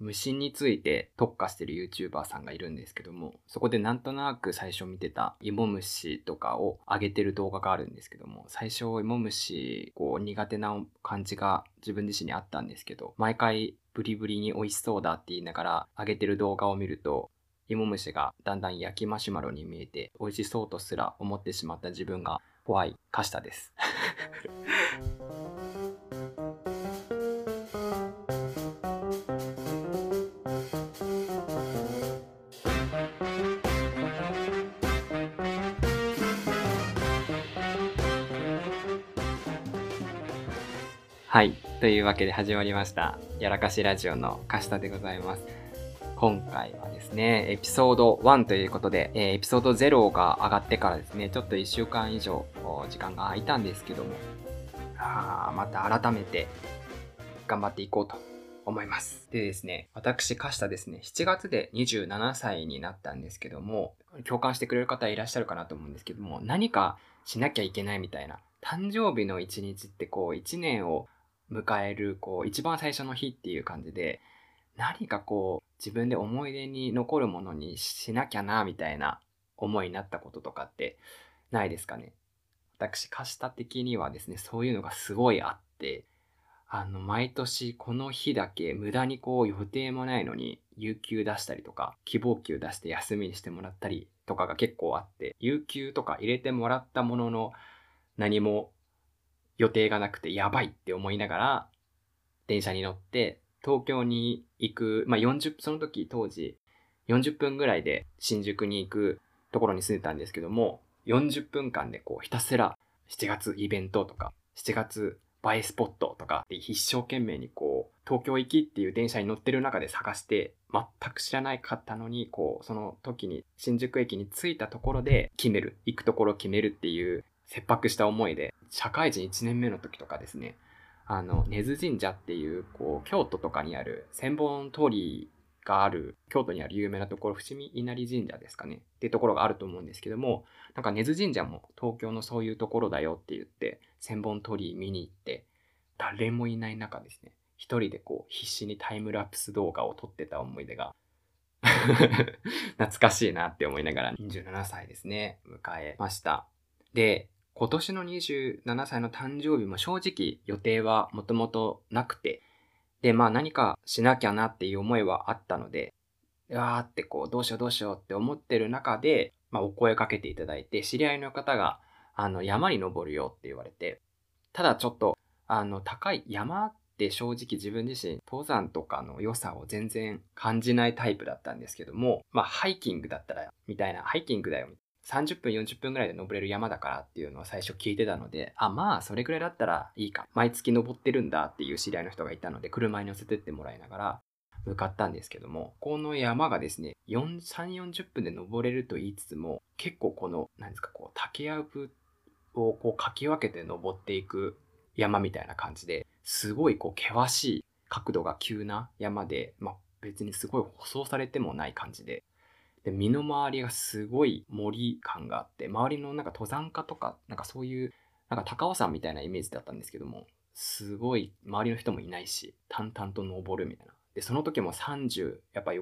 虫について特化してる YouTuber さんがいるんですけども、そこでなんとなく最初見てた芋虫とかを上げてる動画があるんですけども、最初芋虫こう苦手な感じが自分自身にあったんですけど、毎回ブリブリに美味しそうだって言いながら上げてる動画を見ると、芋虫がだんだん焼きマシュマロに見えて美味しそうとすら思ってしまった自分が怖いカシタです。はい。というわけで始まりました。やらかしラジオのカシタでございます。今回はですね、エピソード1ということで、えーエピソード0が上がってからですね、ちょっと1週間以上時間が空いたんですけども、あーまた改めて頑張っていこうと思います。でですね、私、カシタですね、7月で27歳になったんですけども、共感してくれる方いらっしゃるかなと思うんですけども、何かしなきゃいけないみたいな、誕生日の一日ってこう、1年を迎える、こう、一番最初の日っていう感じで、何かこう、自分で思い出に残るものにしなきゃな、みたいな思いになったこととかってないですかね。私、貸した的にはですね、そういうのがすごいあって、あの、毎年この日だけ無駄にこう予定もないのに、有給出したりとか、希望給出して休みにしてもらったりとかが結構あって、有給とか入れてもらったものの、何も予定がなくてやばいって思いながら、電車に乗って、東京に行く、まあ、40、その時当時、40分ぐらいで新宿に行くところに住んでたんですけども、40分間でこうひたすら7月イベントとか、7月映えスポットとか、一生懸命にこう、東京行きっていう電車に乗ってる中で探して、全く知らないかったのに、こう、その時に新宿駅に着いたところで決める、行くところを決めるっていう切迫した思いで、社会人1年目の時とかですね、あの、根津神社っていう、こう、京都とかにある千本通りがある、京都にある有名なところ、伏見稲荷神社ですかね。っていうところがあると思うんですけども、なんか根津神社も東京のそういうところだよって言って、千本鳥居見に行って、誰もいない中ですね、一人でこう必死にタイムラプス動画を撮ってた思い出が、懐かしいなって思いながら27歳ですね、迎えました。で、今年の27歳の誕生日も正直予定はもともとなくて、で、まあ何かしなきゃなっていう思いはあったので、うわーってこう、どうしようどうしようって思ってる中で、まあお声かけていただいて、知り合いの方が、あの、山に登るよって言われて、ただちょっと、あの、高い山って正直自分自身、登山とかの良さを全然感じないタイプだったんですけども、まあハイキングだったら、みたいな、ハイキングだよ、30分、40分ぐらいで登れる山だからっていうのを最初聞いてたので、あ、まあ、それくらいだったらいいか。毎月登ってるんだっていう知り合いの人がいたので、車に乗せてってもらいながら向かったんですけども、この山がですね、3、40分で登れると言いつつも、結構この、何ですか、こう、竹やぶをこう、かき分けて登っていく山みたいな感じで、すごいこう、険しい角度が急な山で、まあ、別にすごい舗装されてもない感じで、で、身の回りがすごい森感があって、周りのなんか登山家とか、なんかそういう、なんか高尾山みたいなイメージだったんですけども、すごい周りの人もいないし、淡々と登るみたいな。で、その時も30、やっぱ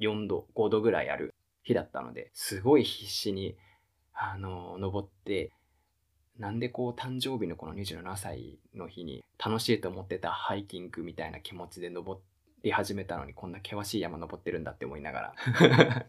4度、5度ぐらいある日だったので、すごい必死に、あの、登って、なんでこう誕生日のこの27歳の日に楽しいと思ってたハイキングみたいな気持ちで登っり始めたのにこんな険しい山登ってるんだって思いながら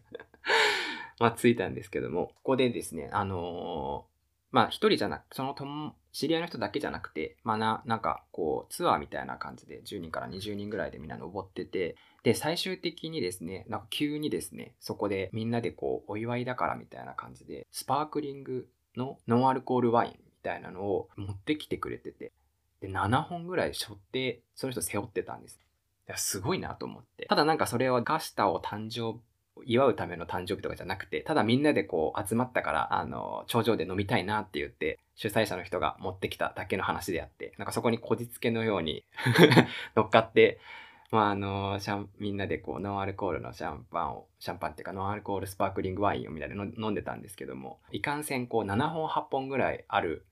まあ着いたんですけども、ここでですね、あのーまあ一人じゃなく、そのとも知り合いの人だけじゃなくて、まあな、なんかこうツアーみたいな感じで10人から20人ぐらいでみんな登ってて、で、最終的にですね、なんか急にですね、そこでみんなでこうお祝いだからみたいな感じで、スパークリングのノンアルコールワインみたいなのを持ってきてくれてて、で、7本ぐらい背負って、その人背負ってたんです。や、すごいなと思って。ただなんかそれはガスタを誕生祝うための誕生日とかじゃなくて、ただみんなでこう集まったから、あの、頂上で飲みたいなって言って、主催者の人が持ってきただけの話であって、なんかそこにこじつけのように 乗っかって、まああの、シャン、みんなでこう、ノンアルコールのシャンパンを、シャンパンっていうか、ノンアルコールスパークリングワインをみたいなの飲んでたんですけども、いかんせんこう、7本8本ぐらいある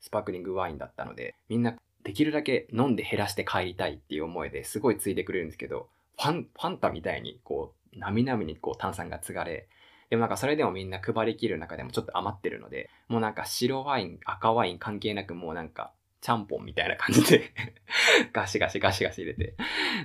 スパークリングワインだったので、みんなできるだけ飲んで減らして帰りたいっていう思いですごいついてくれるんですけど、ファン、ファンタみたいに、こう、なみなみにこう炭酸が継がれ、でもなんかそれでもみんな配りきる中でもちょっと余ってるので、もうなんか白ワイン、赤ワイン関係なくもうなんか、ちゃんぽんみたいな感じで ガシガシガシガシ入れて。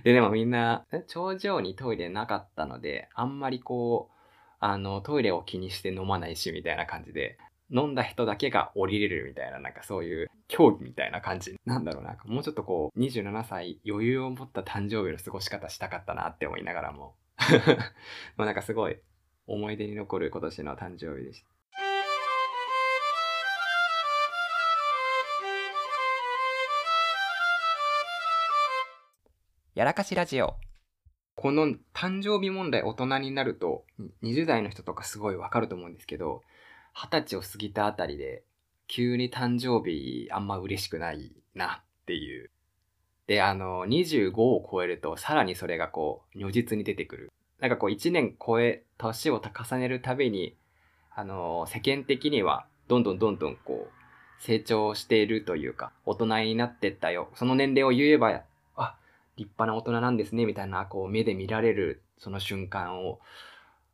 で、でもみんな、頂上にトイレなかったので、あんまりこう、あの、トイレを気にして飲まないし、みたいな感じで、飲んだ人だけが降りれるみたいな、なんかそういう競技みたいな感じ。なんだろうな、もうちょっとこう、27歳余裕を持った誕生日の過ごし方したかったなって思いながらも。まあなんかすごい思い出に残る今年の誕生日でした。やらかしラジオ。この誕生日問題大人になると、20代の人とかすごいわかると思うんですけど、20歳を過ぎたあたりで、急に誕生日あんま嬉しくないなっていう。で、あの、25を超えると、さらにそれがこう、如実に出てくる。なんかこう、1年超え、年を重ねるたびに、あの、世間的には、どんどんどんどんこう、成長しているというか、大人になってったよ。その年齢を言えば、あ立派な大人なんですね、みたいな、こう、目で見られる、その瞬間を、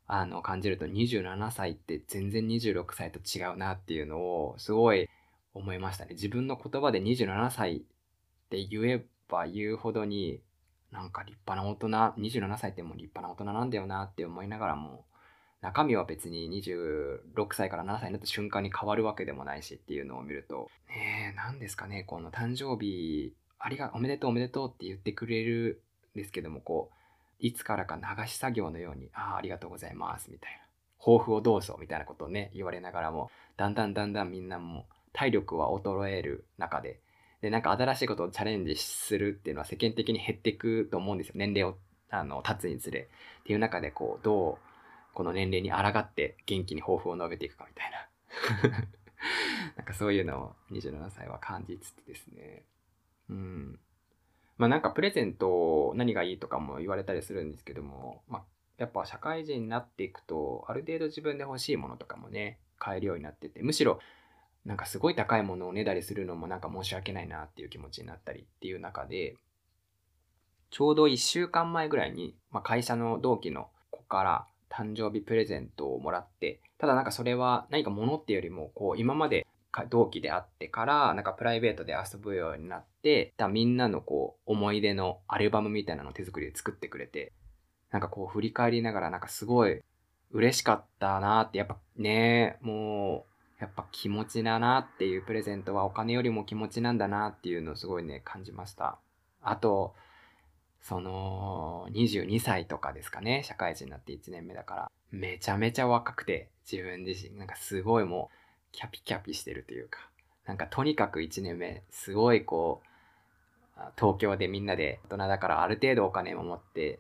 あの、感じると、27歳って全然26歳と違うなっていうのを、すごい思いましたね。自分の言葉で27歳って言えば言うほどに、なんか立派な大人、27歳ってもう立派な大人なんだよなって思いながらも、中身は別に26歳から7歳になった瞬間に変わるわけでもないしっていうのを見ると、ねえ、何ですかね、この誕生日ありが、おめでとうおめでとうって言ってくれるんですけども、こう、いつからか流し作業のように、ああ、ありがとうございます、みたいな。抱負をどうぞ、みたいなことをね、言われながらも、だんだんだんだんみんなも体力は衰える中で、で、なんか新しいことをチャレンジするっていうのは世間的に減っていくと思うんですよ。年齢を、あの、経つにつれ。っていう中で、こう、どう、この年齢に抗って元気に抱負を述べていくかみたいな。なんかそういうのを27歳は感じつつですね。うん。まあなんかプレゼント何がいいとかも言われたりするんですけども、まあやっぱ社会人になっていくと、ある程度自分で欲しいものとかもね、買えるようになってて、むしろなんかすごい高いものをねだりするのもなんか申し訳ないなっていう気持ちになったりっていう中で、ちょうど1週間前ぐらいに、まあ、会社の同期の子から誕生日プレゼントをもらって、ただなんかそれは何か物っていうよりも、こう今まで同期であってから、なんかプライベートで遊ぶようになって、だみんなのこう、思い出のアルバムみたいなのを手作りで作ってくれて、なんかこう振り返りながらなんかすごい嬉しかったなって、やっぱね、もう、やっぱ気持ちだなっていうプレゼントはお金よりも気持ちなんだなっていうのをすごいね、感じました。あと、その、22歳とかですかね、社会人になって1年目だから、めちゃめちゃ若くて、自分自身、なんかすごいもう、キャピキャピしてるというか、なんかとにかく1年目、すごいこう、東京でみんなで大人だからある程度お金も持って、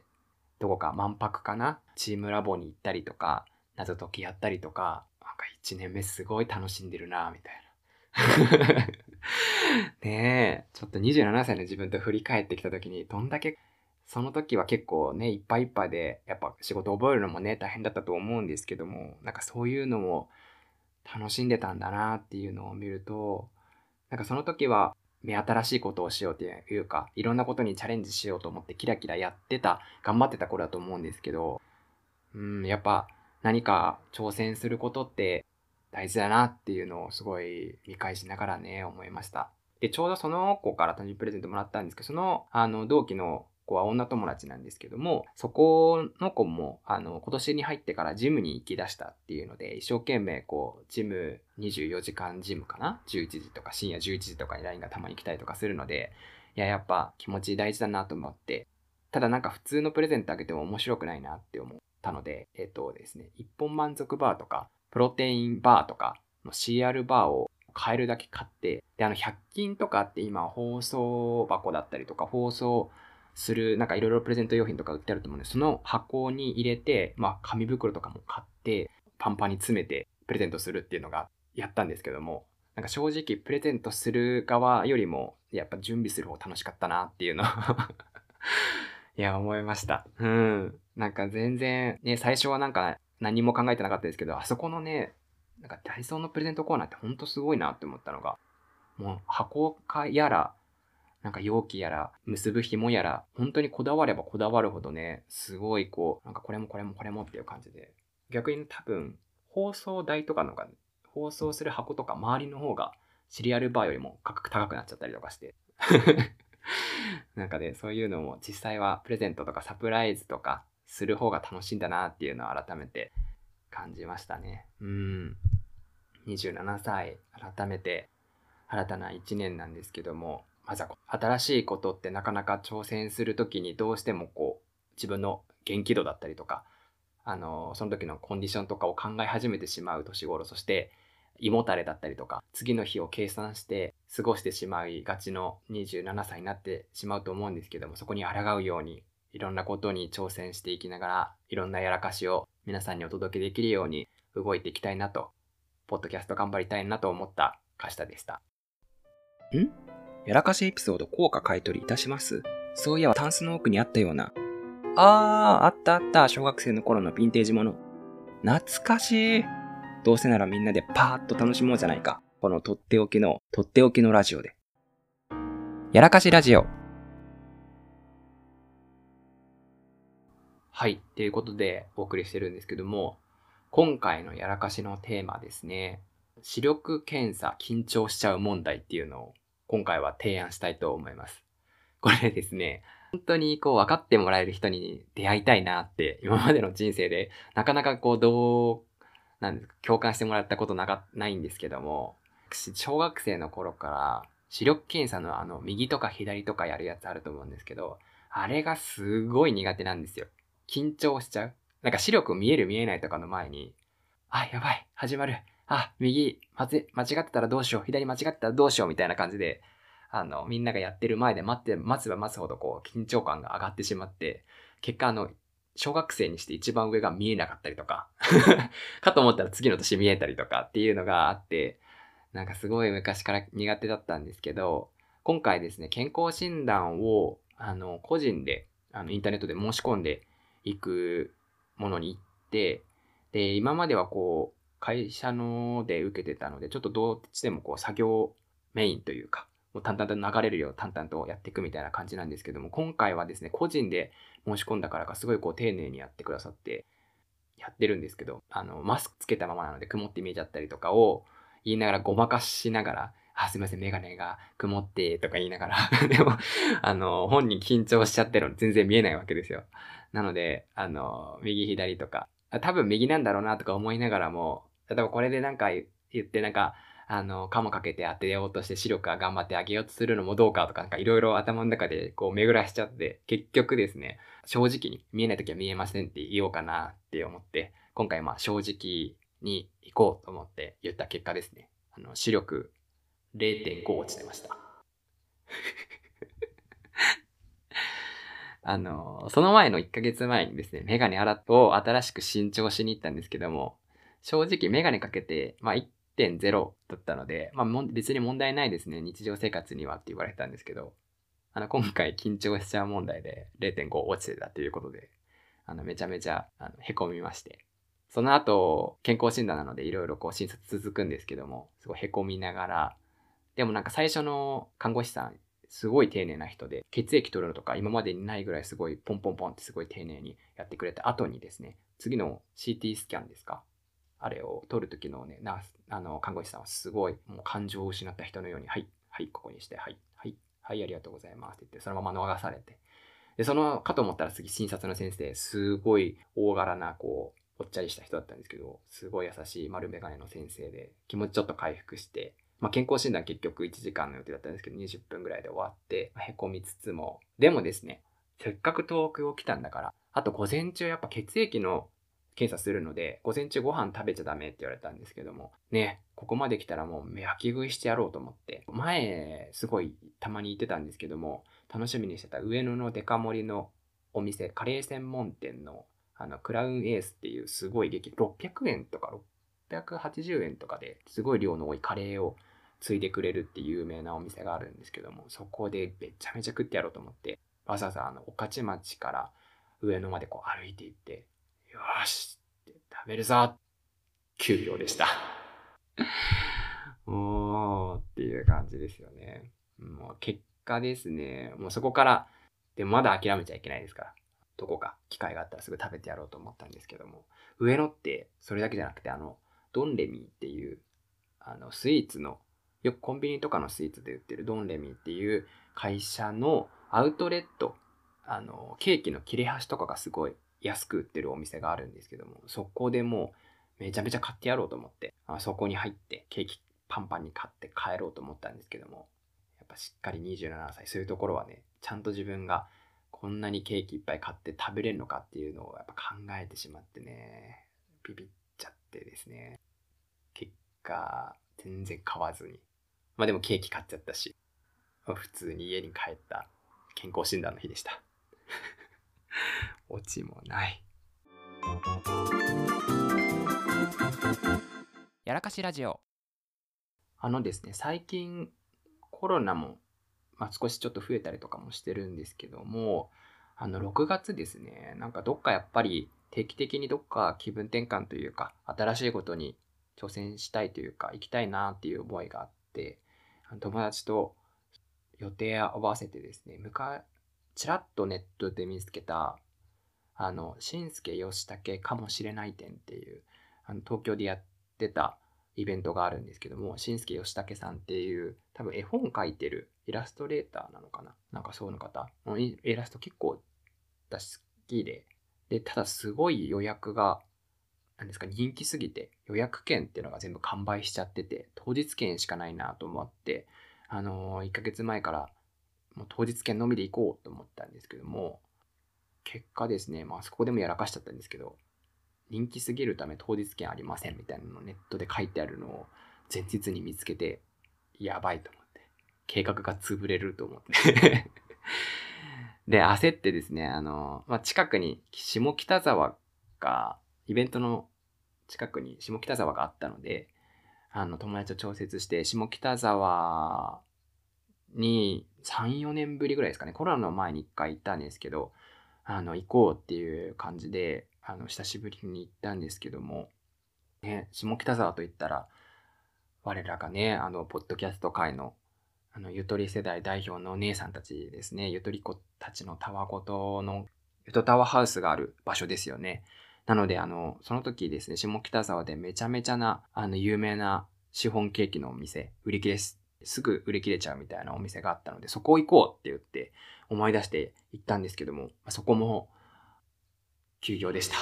どこか満泊かな？チームラボに行ったりとか、謎解きやったりとか、なんか1年目すごい楽しんでるなみたいな。ねえ、ちょっと27歳の自分と振り返ってきた時に、どんだけ、その時は結構ね、いっぱいいっぱいで、やっぱ仕事覚えるのもね、大変だったと思うんですけども、なんかそういうのも、楽しんでたんだなっていうのを見ると、なんかその時は目新しいことをしようというか、いろんなことにチャレンジしようと思ってキラキラやってた、頑張ってた頃だと思うんですけど、うん、やっぱ何か挑戦することって大事だなっていうのをすごい見返しながらね、思いました。で、ちょうどその子から誕生日プレゼントもらったんですけど、その、あの、同期の子は女友達なんですけども、そこの子も、あの、今年に入ってからジムに行き出したっていうので、一生懸命こう、ジム24時間ジムかな ?11 時とか深夜11時とかに LINE がたまに来たりとかするので、いや、やっぱ気持ち大事だなと思って、ただなんか普通のプレゼントあげても面白くないなって思ったので、えっ、とですね、一本満足バーとか、プロテインバーとか、CR バーを買えるだけ買って、で、あの、100均とかって今放送箱だったりとか、放送する、なんかいろいろプレゼント用品とか売ってあると思うんで、その箱に入れて、まあ紙袋とかも買って、パンパンに詰めてプレゼントするっていうのがやったんですけども、なんか正直プレゼントする側よりも、やっぱ準備する方楽しかったなっていうの いや、思いました。うん。なんか全然、ね、最初はなんか何も考えてなかったですけど、あそこのね、なんかダイソーのプレゼントコーナーってほんとすごいなって思ったのが、もう箱かやら、なんか容器やら、結ぶ紐やら、本当にこだわればこだわるほどね、すごいこう、なんかこれもこれもこれもっていう感じで。逆に多分、放送台とかのが、放送する箱とか周りの方が、シリアルバーよりも価格高くなっちゃったりとかして。なんかね、そういうのも実際はプレゼントとかサプライズとかする方が楽しいんだなっていうのを改めて感じましたね。うん。27歳、改めて新たな1年なんですけども、まずは新しいことってなかなか挑戦するときにどうしてもこう自分の元気度だったりとか、あの、その時のコンディションとかを考え始めてしまう年頃、そして胃もたれだったりとか、次の日を計算して過ごしてしまいがちの27歳になってしまうと思うんですけども、そこに抗うようにいろんなことに挑戦していきながら、いろんなやらかしを皆さんにお届けできるように動いていきたいなと、ポッドキャスト頑張りたいなと思ったカシタでした。ん？やらかしエピソード効果買取いたしますそういえばタンスの奥にあったような。あー、あったあった、小学生の頃のヴィンテージもの。懐かしい。どうせならみんなでパーッと楽しもうじゃないか。このとっておきの、とっておきのラジオで。やらかしラジオ。はい。ということでお送りしてるんですけども、今回のやらかしのテーマですね。視力検査緊張しちゃう問題っていうのを今回は提案したいと思います。これですね、本当にこう分かってもらえる人に出会いたいなって今までの人生でなかなかこうどう、なんですか、共感してもらったことなか、ないんですけども、私小学生の頃から視力検査のあの右とか左とかやるやつあると思うんですけど、あれがすごい苦手なんですよ。緊張しちゃう。なんか視力見える見えないとかの前に、あ、やばい、始まる。あ、右、間違ってたらどうしよう、左間違ってたらどうしようみたいな感じで、あの、みんながやってる前で待って、待つば待つほどこう、緊張感が上がってしまって、結果あの、小学生にして一番上が見えなかったりとか かと思ったら次の年見えたりとかっていうのがあって、なんかすごい昔から苦手だったんですけど、今回ですね、健康診断を、あの、個人で、あの、インターネットで申し込んでいくものに行って、で、今まではこう、会社ので受けてたので、ちょっとどっちでもこう作業メインというか、もう淡々と流れるよう淡々とやっていくみたいな感じなんですけども、今回はですね、個人で申し込んだからかすごいこう丁寧にやってくださって、やってるんですけど、あの、マスクつけたままなので曇って見えちゃったりとかを言いながらごまかしながら、あ、すいません、メガネが曇ってとか言いながら でも、あの、本人緊張しちゃってるの全然見えないわけですよ。なので、あの、右左とか、多分右なんだろうなとか思いながらも、例えばこれでなんか言ってなんか、あの、カモかけて当てようとして視力が頑張ってあげようとするのもどうかとかなんかいろいろ頭の中でこう巡らしちゃって、結局ですね、正直に見えない時は見えませんって言おうかなって思って、今回まあ正直に行こうと思って言った結果ですね、あの、視力0.5落ちてました。あの、その前の1ヶ月前にですね、メガネを新しく新調しに行ったんですけども、正直メガネかけて、まあ1.0だったので、まあ別に問題ないですね。日常生活にはって言われたんですけど、あの、今回緊張しちゃう問題で0.5落ちてたということで、あの、めちゃめちゃ、あの、凹みまして。その後、健康診断なのでいろいろこう診察続くんですけども、すごい凹みながら、でもなんか最初の看護師さん、すごい丁寧な人で、血液取るのとか今までにないぐらいすごいポンポンポンってすごい丁寧にやってくれた後にですね、次の CT スキャンですかあれを取る時のね、ナース、あの、看護師さんはすごい、もう感情を失った人のように、はい、はい、ここにして、はい、はい、はい、ありがとうございますって言って、そのまま逃されて。で、その、かと思ったら次、診察の先生、すごい大柄な、こう、ぽっちゃりした人だったんですけど、すごい優しい丸眼鏡の先生で、気持ちちょっと回復して、まあ、健康診断結局1時間の予定だったんですけど、20分ぐらいで終わって、まあ、へこみつつも、でもですね、せっかく遠く起きたんだから、あと午前中やっぱ血液の検査するので、午前中ご飯食べちゃダメって言われたんですけども、ね、ここまで来たらもう目焼き食いしてやろうと思って、前、すごいたまに行ってたんですけども、楽しみにしてた上野のデカ盛りのお店、カレー専門店の、あの、クラウンエースっていうすごい激、600円とか680円とかですごい量の多いカレーをついでくれるっていう有名なお店があるんですけども、そこでめちゃめちゃ食ってやろうと思って、わざわざあの、御徒町から上野までこう歩いて行って、よし。食べるぞ。給料でした。おーっていう感じですよね。もう結果ですね、もうそこから、でもまだ諦めちゃいけないですから、どこか機会があったらすぐ食べてやろうと思ったんですけども、上野ってそれだけじゃなくて、あの、ドンレミーっていう、あの、スイーツの、よくコンビニとかのスイーツで売ってるドンレミーっていう会社のアウトレット、あの、ケーキの切れ端とかがすごい安く売ってるお店があるんですけども、そこでもうめちゃめちゃ買ってやろうと思って、あそこに入ってケーキパンパンに買って帰ろうと思ったんですけども、やっぱしっかり27歳、そういうところはね、ちゃんと自分がこんなにケーキいっぱい買って食べれるのかっていうのをやっぱ考えてしまってね、ビビっちゃってですね、結果、全然買わずに。まあでもケーキ買っちゃったし、普通に家に帰った健康診断の日でした。オチもない。やらかしラジオ。あのですね、最近コロナも、まあ、少しちょっと増えたりとかもしてるんですけども、あの、6月ですね、なんかどっかやっぱり定期的にどっか気分転換というか、新しいことに挑戦したいというか、行きたいなっていう思いがあって、友達と予定を合わせてですね、ちらっとネットで見つけた、あの、新助義武かもしれない展っていう、あの東京でやってたイベントがあるんですけども、新助義武さんっていう、多分絵本描いてるイラストレーターなのかな？なんかそういう方。イラスト結構私好きで、で、ただすごい予約が、なんですか、人気すぎて、予約券っていうのが全部完売しちゃってて、当日券しかないなと思って、あのー、1ヶ月前からもう当日券のみで行こうと思ったんですけども、結果ですね、まあそこでもやらかしちゃったんですけど、人気すぎるため当日券ありませんみたいなのをネットで書いてあるのを前日に見つけて、やばいと思って、計画が潰れると思って。で、焦ってですね、あの、まあ、近くに下北沢が、イベントの近くに下北沢があったので、あの、友達と調節して、下北沢に3、4年ぶりぐらいですかね、コロナの前に1回行ったんですけど、あの、行こうっていう感じで、あの、久しぶりに行ったんですけども、ね、下北沢といったら、我らがね、あの、ポッドキャスト界の、あの、ゆとり世代代表のお姉さんたちですね、ゆとり子たちのたわごとの、ゆとタワーハウスがある場所ですよね。なので、あの、その時ですね、下北沢でめちゃめちゃな、あの、有名なシフォンケーキのお店、売り切れす、すぐ売り切れちゃうみたいなお店があったので、そこ行こうって言って思い出して行ったんですけども、そこも休業でした。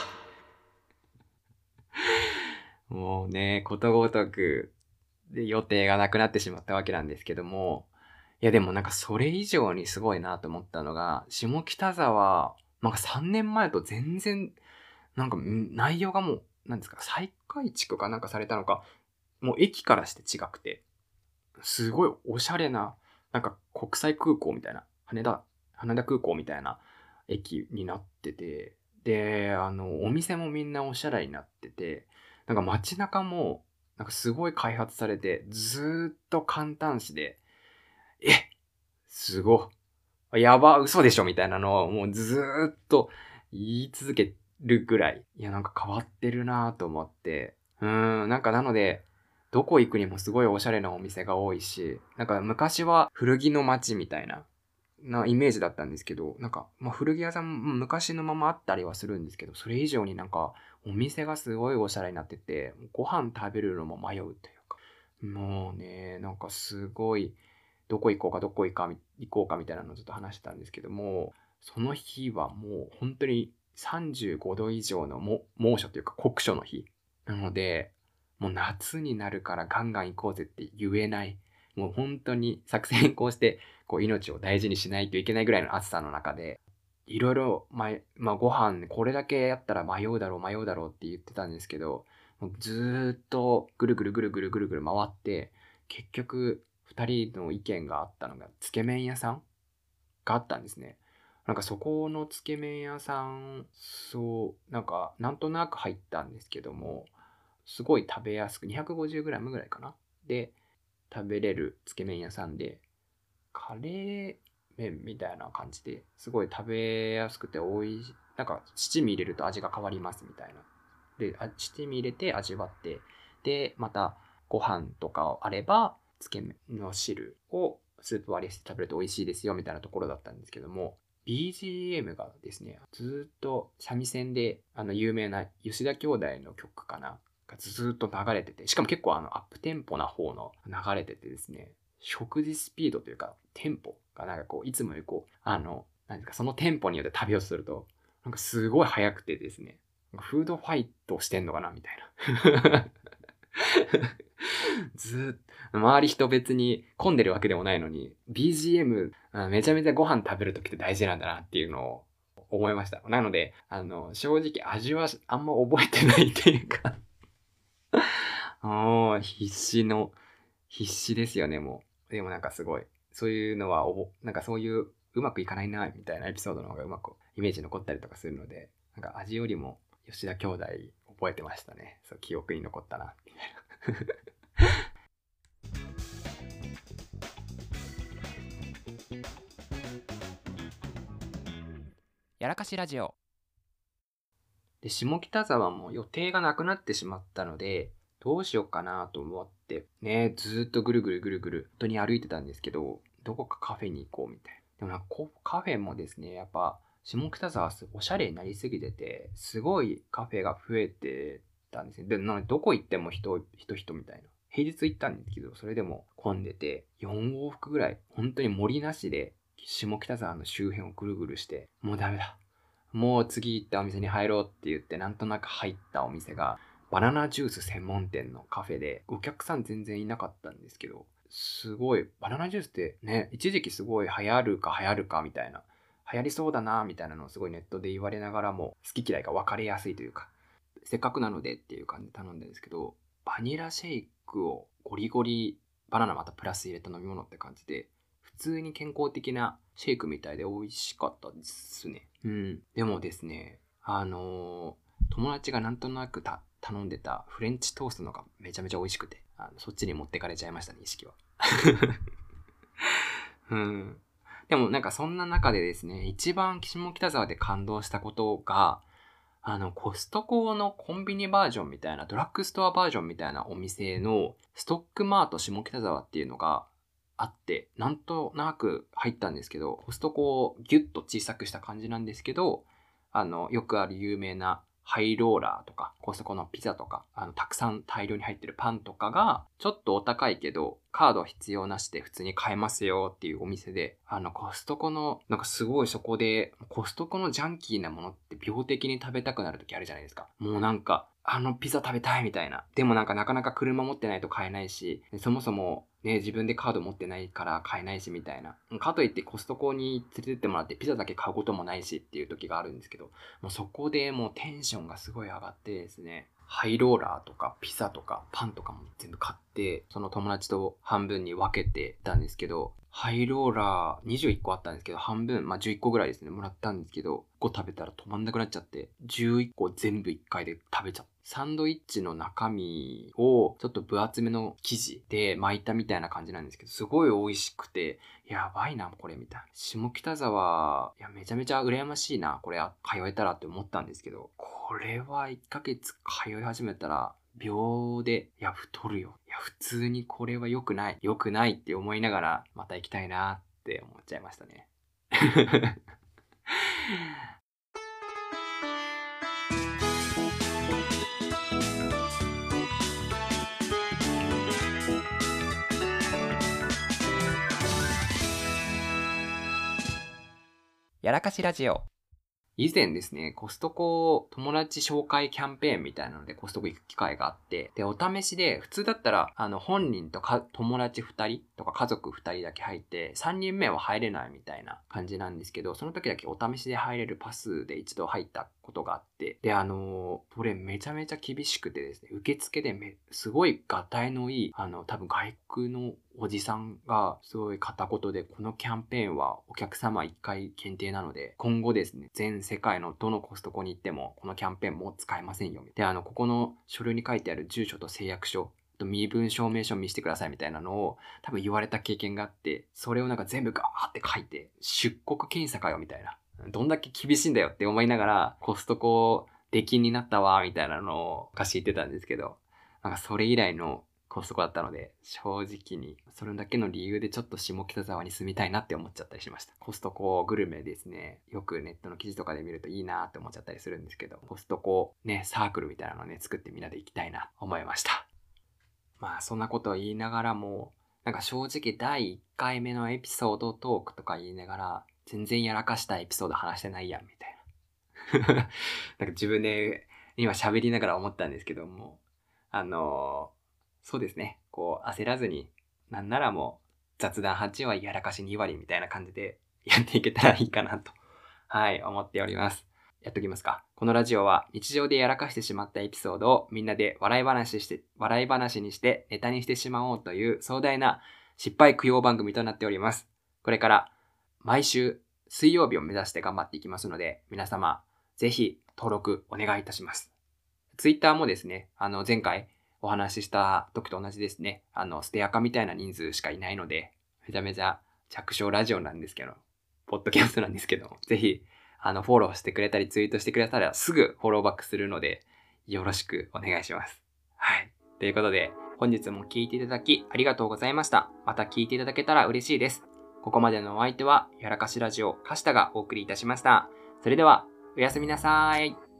もうね、ことごとく予定がなくなってしまったわけなんですけども、いやでもなんかそれ以上にすごいなと思ったのが、下北沢、なんか3年前と全然、なんか内容がもう、なんですか、再改築かなんかされたのか、もう駅からして違くて、すごいおしゃれな、なんか国際空港みたいな、羽田、羽田空港みたいな駅になってて、で、あの、お店もみんなおしゃれになってて、なんか街中も、なんかすごい開発されて、ずっと簡単詞で、えすごい。やば、嘘でしょみたいなのをもうずっと言い続けるぐらい。いや、なんか変わってるなと思って。うん、なんかなので、どこ行くにもすごいおしゃれなお店が多いし、なんか昔は古着の街みたいななイメージだったんですけど、なんか、まあ、古着屋さん昔のままあったりはするんですけど、それ以上になんか、お店がすごいおしゃれになってて、ご飯食べるのも迷うというか、もうね、なんかすごい、どこ行こうかどこ行か行こうかみたいなのをずっと話してたんですけども、その日はもう本当に35度以上の猛暑というか酷暑の日。なので、もう夏になるからガンガン行こうぜって言えない。もう本当に作戦こうして、こう命を大事にしないといけないぐらいの暑さの中で、いろいろ、まあ、ご飯、これだけやったら迷うだろう、迷うだろうって言ってたんですけど、ずっとぐるぐるぐるぐるぐるぐる回って、結局、二人の意見があったのが、つけ麺屋さんがあったんですね。なんかそこのつけ麺屋さん、そう、なんか、なんとなく入ったんですけども、すごい食べやすく、250g ぐらいかな。で、食べれるつけ麺屋さんで、カレー麺みたいな感じですごい食べやすくて美味しい。なんか七味入れると味が変わりますみたいな。で、七味入れて味わって、で、またご飯とかあれば、つけ麺の汁をスープ割りして食べると美味しいですよみたいなところだったんですけども、BGM がですね、ずっと三味線で、あの、有名な吉田兄弟の曲かな、がずっと流れてて、しかも結構あの、アップテンポな方の流れててですね、食事スピードというか、テンポがなんかこう、いつもよりこう、あの、何ですか、そのテンポによって食べようとすると、なんかすごい速くてですね、フードファイトしてんのかなみたいな。ずっと、周り人別に混んでるわけでもないのに、BGM、めちゃめちゃご飯食べるときって大事なんだなっていうのを思いました。なので、あの、正直味はあんま覚えてないっていうか もう必死の、必死ですよね、もう。でもなんかすごい、そういうのはおぼなんかそういううまくいかないな、みたいなエピソードの方がうまくイメージ残ったりとかするので、なんか味よりも吉田兄弟覚えてましたね。そう、記憶に残ったな、みたいな。やらかしラジオ。で、下北沢も予定がなくなってしまったので、どうしようかなと思って、ね、ずっとぐるぐるぐるぐる、本当に歩いてたんですけど、どこかカフェに行こうみたいな。でもなんかカフェもですね、やっぱ、下北沢おしゃれになりすぎてて、すごいカフェが増えてたんですね。で、なのでどこ行っても人、人人みたいな。平日行ったんですけど、それでも混んでて、4往復ぐらい、本当に森なしで、下北沢の周辺をぐるぐるして、もうダメだ。もう次行ったお店に入ろうって言って、なんとなく入ったお店が、バナナジュース専門店のカフェで、お客さん全然いなかったんですけど、すごい、バナナジュースってね、一時期すごい流行るか流行るかみたいな、流行りそうだなみたいなのをすごいネットで言われながらも、好き嫌いが分かりやすいというか、せっかくなのでっていう感じで頼んだんですけど、バニラシェイクをゴリゴリバナナまたプラス入れた飲み物って感じで、普通に健康的なシェイクみたいで美味しかったですね。うん。でもですね、あのー、友達がなんとなくた頼んでたフレンチトーストのがめちゃめちゃ美味しくて、あのそっちに持ってかれちゃいましたね、意識は。うん。でもなんかそんな中でですね、一番下北沢で感動したことが、あの、コストコのコンビニバージョンみたいな、ドラッグストアバージョンみたいなお店のストックマート下北沢っていうのがあって、なんとなく入ったんですけど、コストコをギュッと小さくした感じなんですけど、あの、よくある有名なハイローラーとか、コストコのピザとか、あの、たくさん大量に入ってるパンとかが、ちょっとお高いけど、カード必要なしで普通に買えますよっていうお店で、あの、コストコの、なんかすごいそこで、コストコのジャンキーなものって病的に食べたくなる時あるじゃないですか。もうなんか、あのピザ食べたいみたいな。でもなんかなかなか車持ってないと買えないし、そもそもね、自分でカード持ってないから買えないしみたいな。かといってコストコに連れてってもらってピザだけ買うこともないしっていう時があるんですけど、もうそこでもうテンションがすごい上がってですね、ハイローラーとかピザとかパンとかも全部買って、その友達と半分に分けてたんですけど、ハイローラー21個あったんですけど、半分、まあ、11個ぐらいですね、もらったんですけど、5個食べたら止まんなくなっちゃって、11個全部1回で食べちゃった。サンドイッチの中身をちょっと分厚めの生地で巻いたみたいな感じなんですけど、すごい美味しくて、やばいな、これみたいな。下北沢、いや、めちゃめちゃ羨ましいな、これ通えたらって思ったんですけど、これは1ヶ月通い始めたら、秒で、いや、太るよ。いや、普通にこれは良くない。良くないって思いながら、また行きたいなって思っちゃいましたね。やらかしラジオ。以前ですね、コストコ友達紹介キャンペーンみたいなのでコストコ行く機会があって、で、お試しで、普通だったら、あの、本人とか友達2人とか家族2人だけ入って、3人目は入れないみたいな感じなんですけど、その時だけお試しで入れるパスで一度入ったことがあって、で、あの、これめちゃめちゃ厳しくてですね、受付でめ、すごいガタイのいい、あの、多分外国のおじさんがすごい片言で、このキャンペーンはお客様1回限定なので、今後ですね、全世界のどのコストコに行っても、このキャンペーンも使えませんよ。で、あの、ここの書類に書いてある住所と誓約書、と身分証明書見せてくださいみたいなのを多分言われた経験があって、それをなんか全部ガーって書いて、出国検査かよみたいな。どんだけ厳しいんだよって思いながら、コストコ出禁になったわ、みたいなのを昔言ってたんですけど、なんかそれ以来のコストコだったので、正直に、それだけの理由でちょっと下北沢に住みたいなって思っちゃったりしました。コストコグルメですね、よくネットの記事とかで見るといいなって思っちゃったりするんですけど、コストコね、サークルみたいなのね、作ってみんなで行きたいな、思いました。まあ、そんなことを言いながらも、なんか正直第1回目のエピソードトークとか言いながら、全然やらかしたエピソード話してないやん、みたいな。なんか自分で今喋りながら思ったんですけども、あのー、そうですね。こう焦らずに、なんならもう雑談8割やらかし2割みたいな感じで やっていけたらいいかなと、はい、思っております。やっときますか。このラジオは日常でやらかしてしまったエピソードをみんなで笑い話して、笑い話にしてネタにしてしまおうという壮大な失敗供養番組となっております。これから毎週水曜日を目指して頑張っていきますので、皆様ぜひ登録お願いいたします。ツイッターもですね、あの、前回お話しした時と同じですね、あの、ステアカみたいな人数しかいないので、めちゃめちゃ着床ラジオなんですけど、ポッドキャストなんですけど、ぜひ、あの、フォローしてくれたりツイートしてくれたらすぐフォローバックするので、よろしくお願いします。はい。ということで、本日も聴いていただきありがとうございました。また聴いていただけたら嬉しいです。ここまでのお相手は、やらかしラジオ、カシタがお送りいたしました。それでは、おやすみなさい。